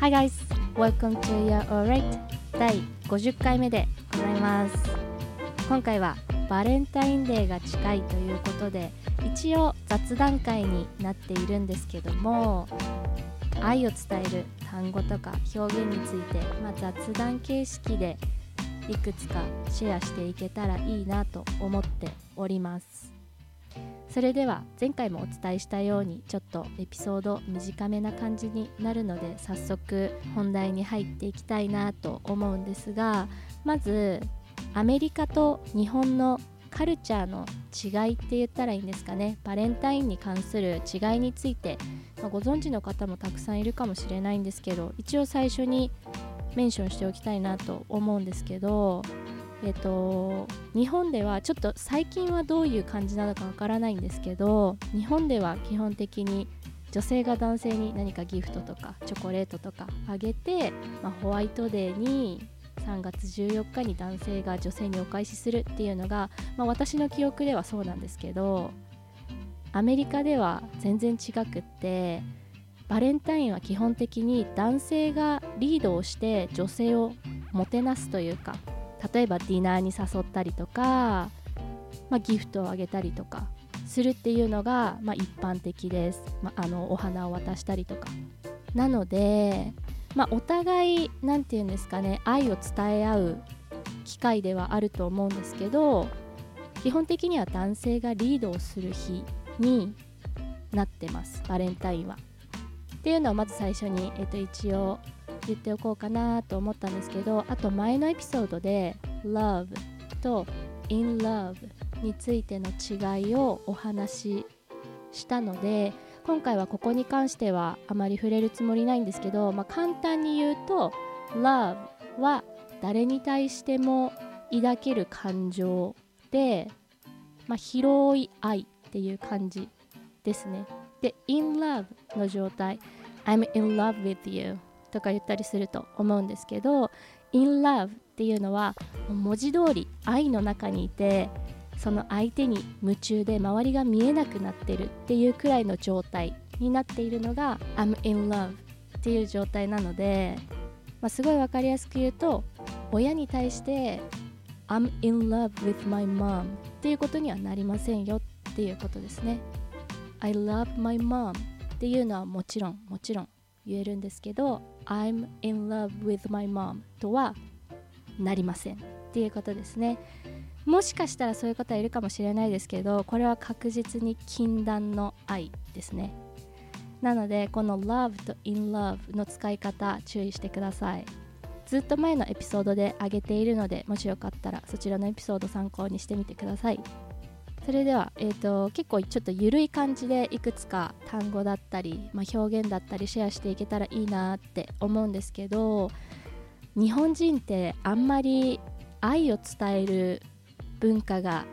Hi guys, welcome to Your Alright 第50回目でございます。今回はバレンタインデーが近いということで一応雑談会になっているんですけども愛を伝える単語とか表現について、まあ、雑談形式でいくつかシェアしていけたらいいなと思っております。それでは前回もお伝えしたようにちょっとエピソード短めな感じになるので早速本題に入っていきたいなと思うんですがまずアメリカと日本のカルチャーの違いって言ったらいいんですかね。バレンタインに関する違いについて、まあ、ご存知の方もたくさんいるかもしれないんですけど一応最初にメンションしておきたいなと思うんですけどえっと、日本ではちょっと最近はどういう感じなのかわからないんですけど日本では基本的に女性が男性に何かギフトとかチョコレートとかあげて、まあ、ホワイトデーに3月14日に男性が女性にお返しするっていうのが、まあ、私の記憶ではそうなんですけどアメリカでは全然違くってバレンタインは基本的に男性がリードをして女性をもてなすというか例えばディナーに誘ったりとか、まあ、ギフトをあげたりとかするっていうのが、まあ、一般的です、まあ、あのお花を渡したりとか。なので、まあ、お互い何て言うんですかね愛を伝え合う機会ではあると思うんですけど基本的には男性がリードをする日になってます。バレンタインは。っていうのをまず最初に、えっと、一応言っておこうかなと思ったんですけどあと前のエピソードで Love と In Love についての違いをお話ししたので今回はここに関してはあまり触れるつもりないんですけど、まあ、簡単に言うと Love は誰に対しても抱ける感情で、まあ、広い愛っていう感じですね。で In Love の状態。I'm in love with you とか言ったりすると思うんですけど in love っていうのは文字通り愛の中にいてその相手に夢中で周りが見えなくなってるっていうくらいの状態になっているのが I'm in love っていう状態なので、まあ、すごい分かりやすく言うと親に対して I'm in love with my mom っていうことにはなりませんよっていうことですね。I love my mom っていうのはもちろんもちろん言えるんですけど I'm in love with my mom とはなりませんっていうことですね。もしかしたらそういう方いるかもしれないですけどこれは確実に禁断の愛ですね。なのでこの love と in love の使い方注意してください。ずっと前のエピソードで上げているのでもしよかったらそちらのエピソード参考にしてみてください。それでは、えーと、結構ちょっと緩い感じでいくつか単語だったり、まあ、表現だったりシェアしていけたらいいなって思うんですけど日本人ってあんまり愛を伝える文化が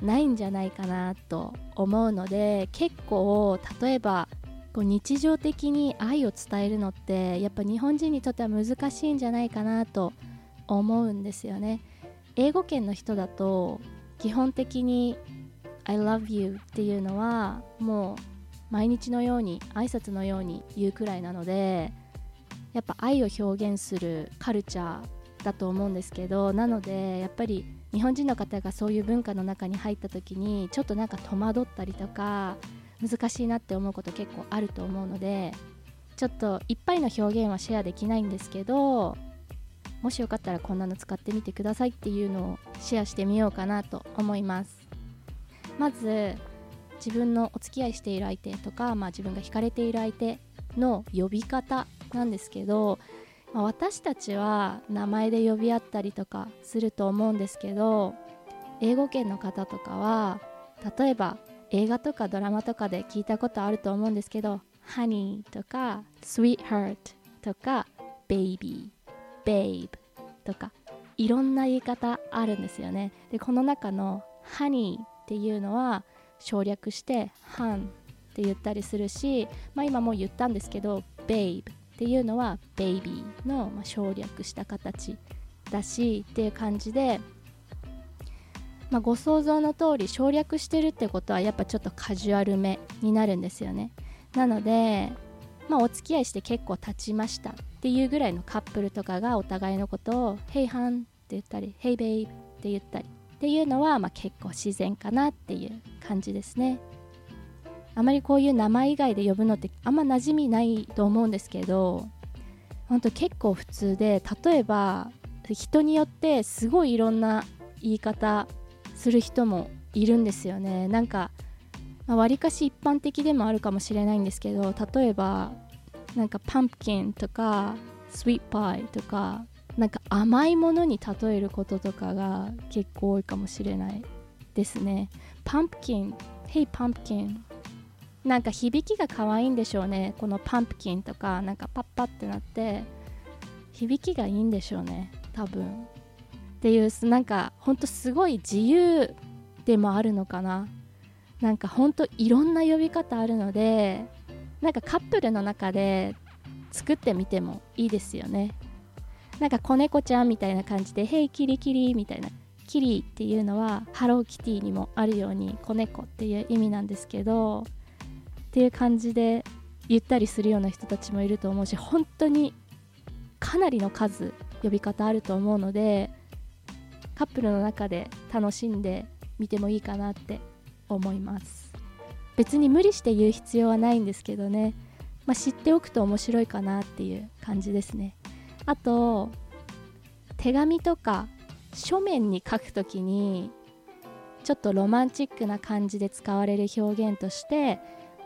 ないんじゃないかなと思うので結構例えばこう日常的に愛を伝えるのってやっぱ日本人にとっては難しいんじゃないかなと思うんですよね。英語圏の人だと基本的に I love you っていうのはもう毎日のように挨拶のように言うくらいなのでやっぱ愛を表現するカルチャーだと思うんですけどなのでやっぱり日本人の方がそういう文化の中に入った時にちょっとなんか戸惑ったりとか難しいなって思うこと結構あると思うのでちょっといっぱいの表現はシェアできないんですけどもしよかったらこんなの使ってみてくださいっていうのをシェアしてみようかなと思います。まず自分のお付き合いしている相手とか、まあ、自分が惹かれている相手の呼び方なんですけど、まあ、私たちは名前で呼び合ったりとかすると思うんですけど英語圏の方とかは例えば映画とかドラマとかで聞いたことあると思うんですけど Honey とか Sweetheart とか Baby Babe とかいろんな言い方あるんですよね。でこの中の Honey っていうのは省略して「ハン」って言ったりするし、まあ、今も言ったんですけど「ベイブ」っていうのは「ベイビー」の省略した形だしっていう感じで、まあ、ご想像の通り省略してるってことはやっぱちょっとカジュアルめになるんですよね。なのでまあ、お付き合いして結構経ちましたっていうぐらいのカップルとかがお互いのことを「Hey Han」って言ったり「Hey Babe」って言ったりっていうのは、まあ、結構自然かなっていう感じですね。あまりこういう名前以外で呼ぶのってあんま馴染みないと思うんですけど本当結構普通で例えば人によってすごいいろんな言い方する人もいるんですよね。なんかわり、まあ、かし一般的でもあるかもしれないんですけど例えばなんかパンプキンとかスイートパイとかなんか甘いものに例えることとかが結構多いかもしれないですね。パンプキン Hey パンプキンなんか響きが可愛いんでしょうね。このパンプキンとかなんかパッパってなって響きがいいんでしょうね。多分。っていうなんかほんとすごい自由でもあるのかな。なんかほんといろんな呼び方あるのでなんかカップルの中で作ってみてもいいですよね。なんか子猫ちゃんみたいな感じで「ヘイキリキリ」みたいな。キリっていうのはハローキティにもあるように子猫っていう意味なんですけどっていう感じで言ったりするような人たちもいると思うし本当にかなりの数呼び方あると思うのでカップルの中で楽しんでみてもいいかなって思います。別に無理して言う必要はないんですけどね、まあ、知っておくと面白いかなっていう感じですね。あと手紙とか書面に書くときにちょっとロマンチックな感じで使われる表現として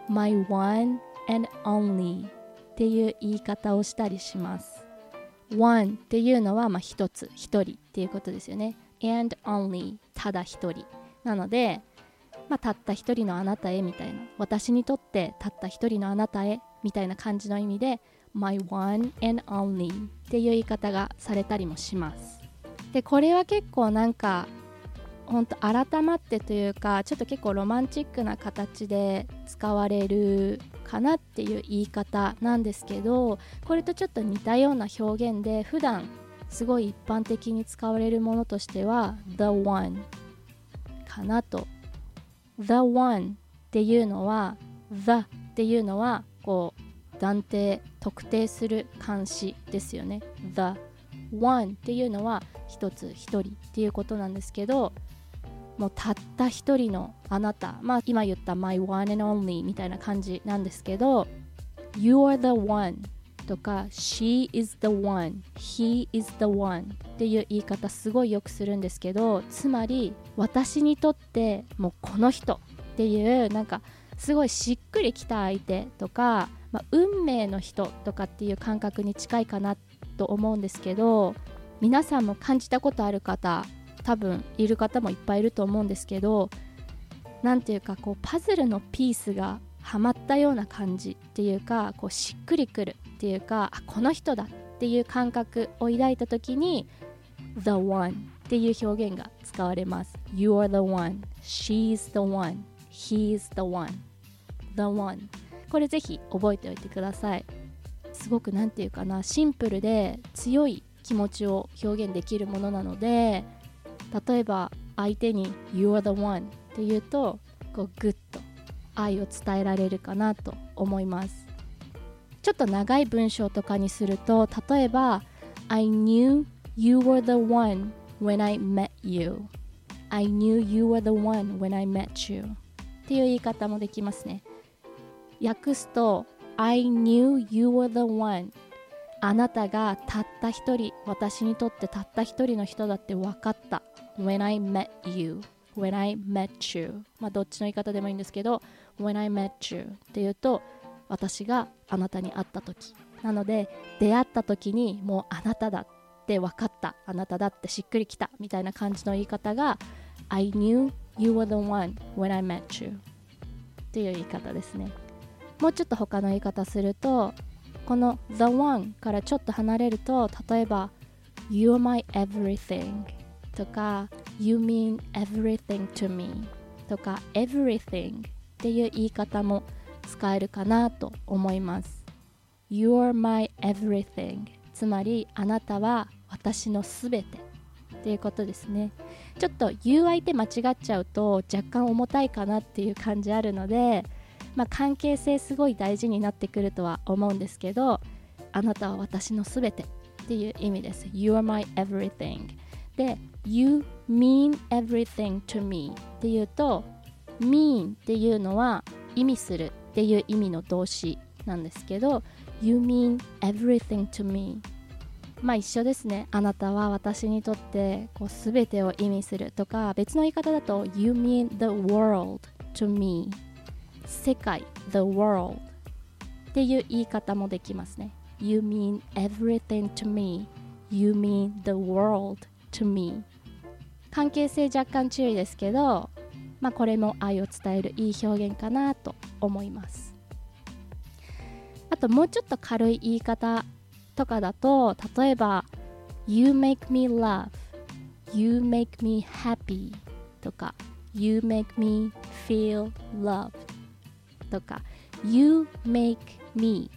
My one and only っていう言い方をしたりします。one っていうのはまあ一つ一人っていうことですよね。and only ただ一人。なので、まあ、たった一人のあなたへみたいな。私にとってたった一人のあなたへみたいな感じの意味で my one and only っていう言い方がされたりもします。でこれは結構なんか本当改まってというかちょっと結構ロマンチックな形で使われるかなっていう言い方なんですけどこれとちょっと似たような表現で普段すごい一般的に使われるものとしては The One かなと。The One っていうのは The っていうのはこう断定特定する漢詞ですよね。The One っていうのは一つ一人っていうことなんですけどもうたった一人のあなたまあ今言った My one and only みたいな感じなんですけど You are the one とか She is the one He is the one っていう言い方すごいよくするんですけどつまり私にとってもうこの人っていうなんかすごいしっくりきた相手とか、まあ、運命の人とかっていう感覚に近いかなと思うんですけど皆さんも感じたことある方多分いる方もいっぱいいると思うんですけど何ていうかこうパズルのピースがはまったような感じっていうかこうしっくりくるっていうかあこの人だっていう感覚を抱いた時に The One っていう表現が使われます。You are the one. She's the one. He's the one. The one. これぜひ覚えておいてください。すごく何て言うかなシンプルで強い気持ちを表現できるものなので例えば相手に「You are the one」って言うとこうグッと愛を伝えられるかなと思います。ちょっと長い文章とかにすると例えば「I knew you were the one when I met you」「I knew you were the one when I met you」っていう言い方もできますね。訳すと「I knew you were the one」あなたがたった一人私にとってたった一人の人だって分かった。When I met you. When I met you. まあどっちの言い方でもいいんですけど When I met you っていうと私があなたに会った時。なので出会った時にもうあなただって分かった。あなただってしっくりきた。みたいな感じの言い方が I knew you were the one when I met you っていう言い方ですね。もうちょっと他の言い方するとこの The One からちょっと離れると例えば You're my everything とか You mean everything to me とか everything っていう言い方も使えるかなと思います。You're my everything つまりあなたは私のすべてっていうことですね。ちょっと言う相手間違っちゃうと若干重たいかなっていう感じあるのでまあ、関係性すごい大事になってくるとは思うんですけどあなたは私のすべてっていう意味です。You are my everything で You mean everything to me っていうと mean っていうのは意味するっていう意味の動詞なんですけど You mean everything to me まあ一緒ですね。あなたは私にとってこう全てを意味するとか別の言い方だと You mean the world to me 世界 the world っていう言い方もできますね You mean everything to me You mean the world to me 関係性若干注意ですけどまあこれも愛を伝えるいい表現かなと思いますあともうちょっと軽い言い方とかだと例えば You make me laugh You make me happy とか You make me feel loved とか You make me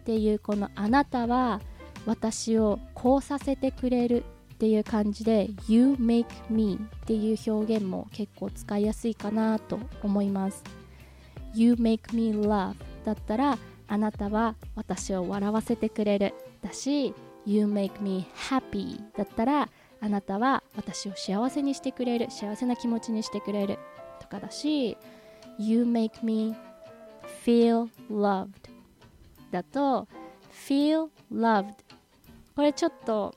っていうこのあなたは私をこうさせてくれるっていう感じで You make me っていう表現も結構使いやすいかなと思います。You make me laugh だったらあなたは私を笑わせてくれる。だし You make me happy だったらあなたは私を幸せにしてくれる。幸せな気持ちにしてくれる。とかだし You make me feel loved だと feel loved これちょっと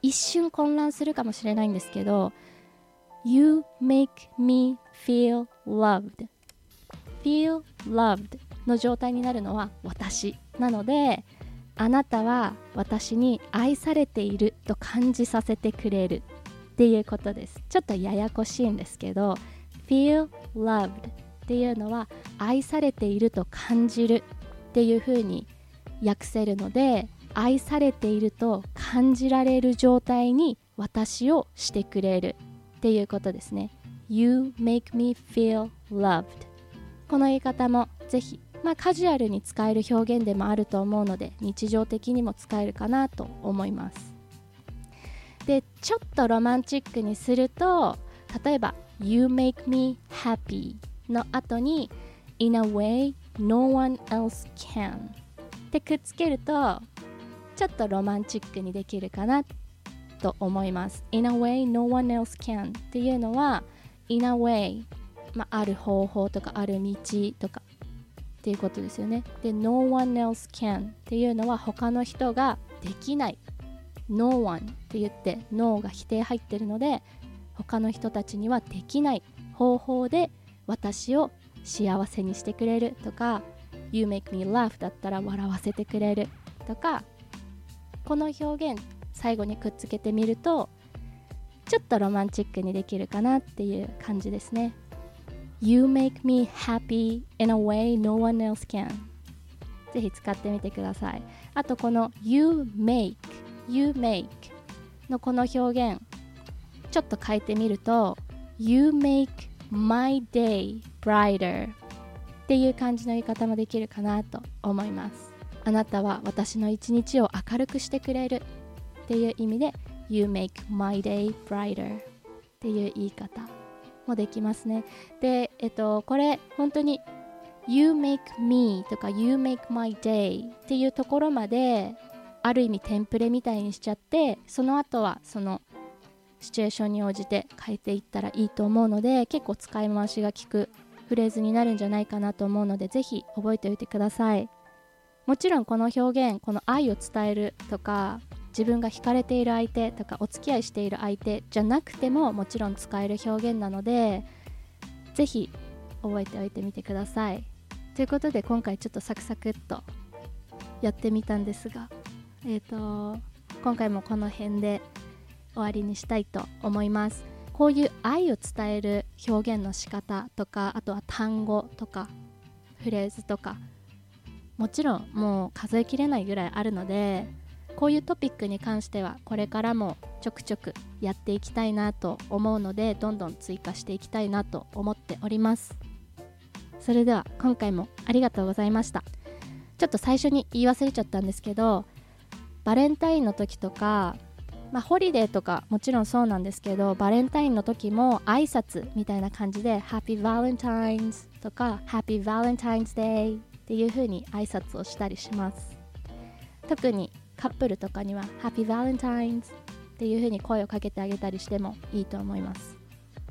一瞬混乱するかもしれないんですけど You make me feel loved feel loved の状態になるのは私なのであなたは私に愛されていると感じさせてくれるっていうことです。ちょっとややこしいんですけど feel loved っていうのは愛されていると感じるっていう風に訳せるので愛されていると感じられる状態に私をしてくれるっていうことですね。You make me feel loved. この言い方もぜひまあ、カジュアルに使える表現でもあると思うので日常的にも使えるかなと思います。でちょっとロマンチックにすると例えば「You make me happy」の後に「In a way no one else can」ってくっつけるとちょっとロマンチックにできるかなと思います。In a way no one else can っていうのは In a way まあ、ある方法とかある道とかっていうことですよね。で No one else can っていうのは他の人ができない。No one って言って No が否定入ってるので他の人たちにはできない方法で私を幸せにしてくれるとか You make me laugh だったら笑わせてくれるとかこの表現最後にくっつけてみるとちょっとロマンチックにできるかなっていう感じですね。You make me happy in a way no one else can. ぜひ使ってみてください。あとこの You make You make のこの表現ちょっと変えてみると You make my day brighter っていう感じの言い方もできるかなと思います。あなたは私の一日を明るくしてくれるっていう意味で You make my day brighter っていう言い方もできますね。でえっとこれ本当に You make me とか You make my day っていうところまである意味テンプレみたいにしちゃってその後はそのシチュエーションに応じて変えていったらいいと思うので結構使い回しが効くフレーズになるんじゃないかなと思うのでぜひ覚えておいてください。もちろんこの表現この愛を伝えるとか自分が惹かれている相手とかお付き合いしている相手じゃなくてももちろん使える表現なのでぜひ覚えておいてみてください。ということで今回ちょっとサクサクっとやってみたんですがえっ、ー、と今回もこの辺で終わりにしたいと思います。こういう愛を伝える表現の仕方とかあとは単語とかフレーズとかもちろんもう数えきれないぐらいあるのでこういうトピックに関してはこれからもちょくちょくやっていきたいなと思うのでどんどん追加していきたいなと思っております。それでは今回もありがとうございました。ちょっと最初に言い忘れちゃったんですけどバレンタインの時とかまあ、ホリデーとかもちろんそうなんですけどバレンタインの時も挨拶みたいな感じで Happy Valentine's とか Happy Valentine's Day っていう風に挨拶をしたりします。特にカップルとかには Happy Valentine's っていう風に声をかけてあげたりしてもいいと思います。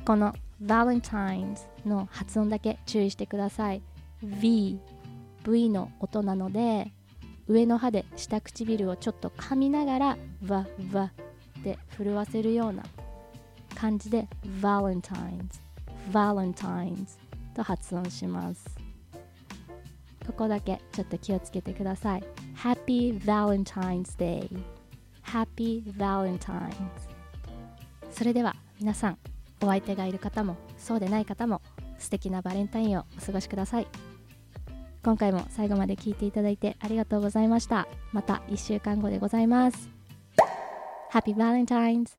この Valentine's の発音だけ注意してください。V V の音なので上の歯で下唇をちょっと噛みながらわわって震わせるような感じで Valentine's Valentine's と発音します。ここだけちょっと気をつけてください。Happy Valentine's Day. Happy Valentine's. それでは皆さんお相手がいる方もそうでない方も素敵なバレンタインをお過ごしください。今回も最後まで聞いていただいてありがとうございました。また1週間後でございます。Happy Valentine's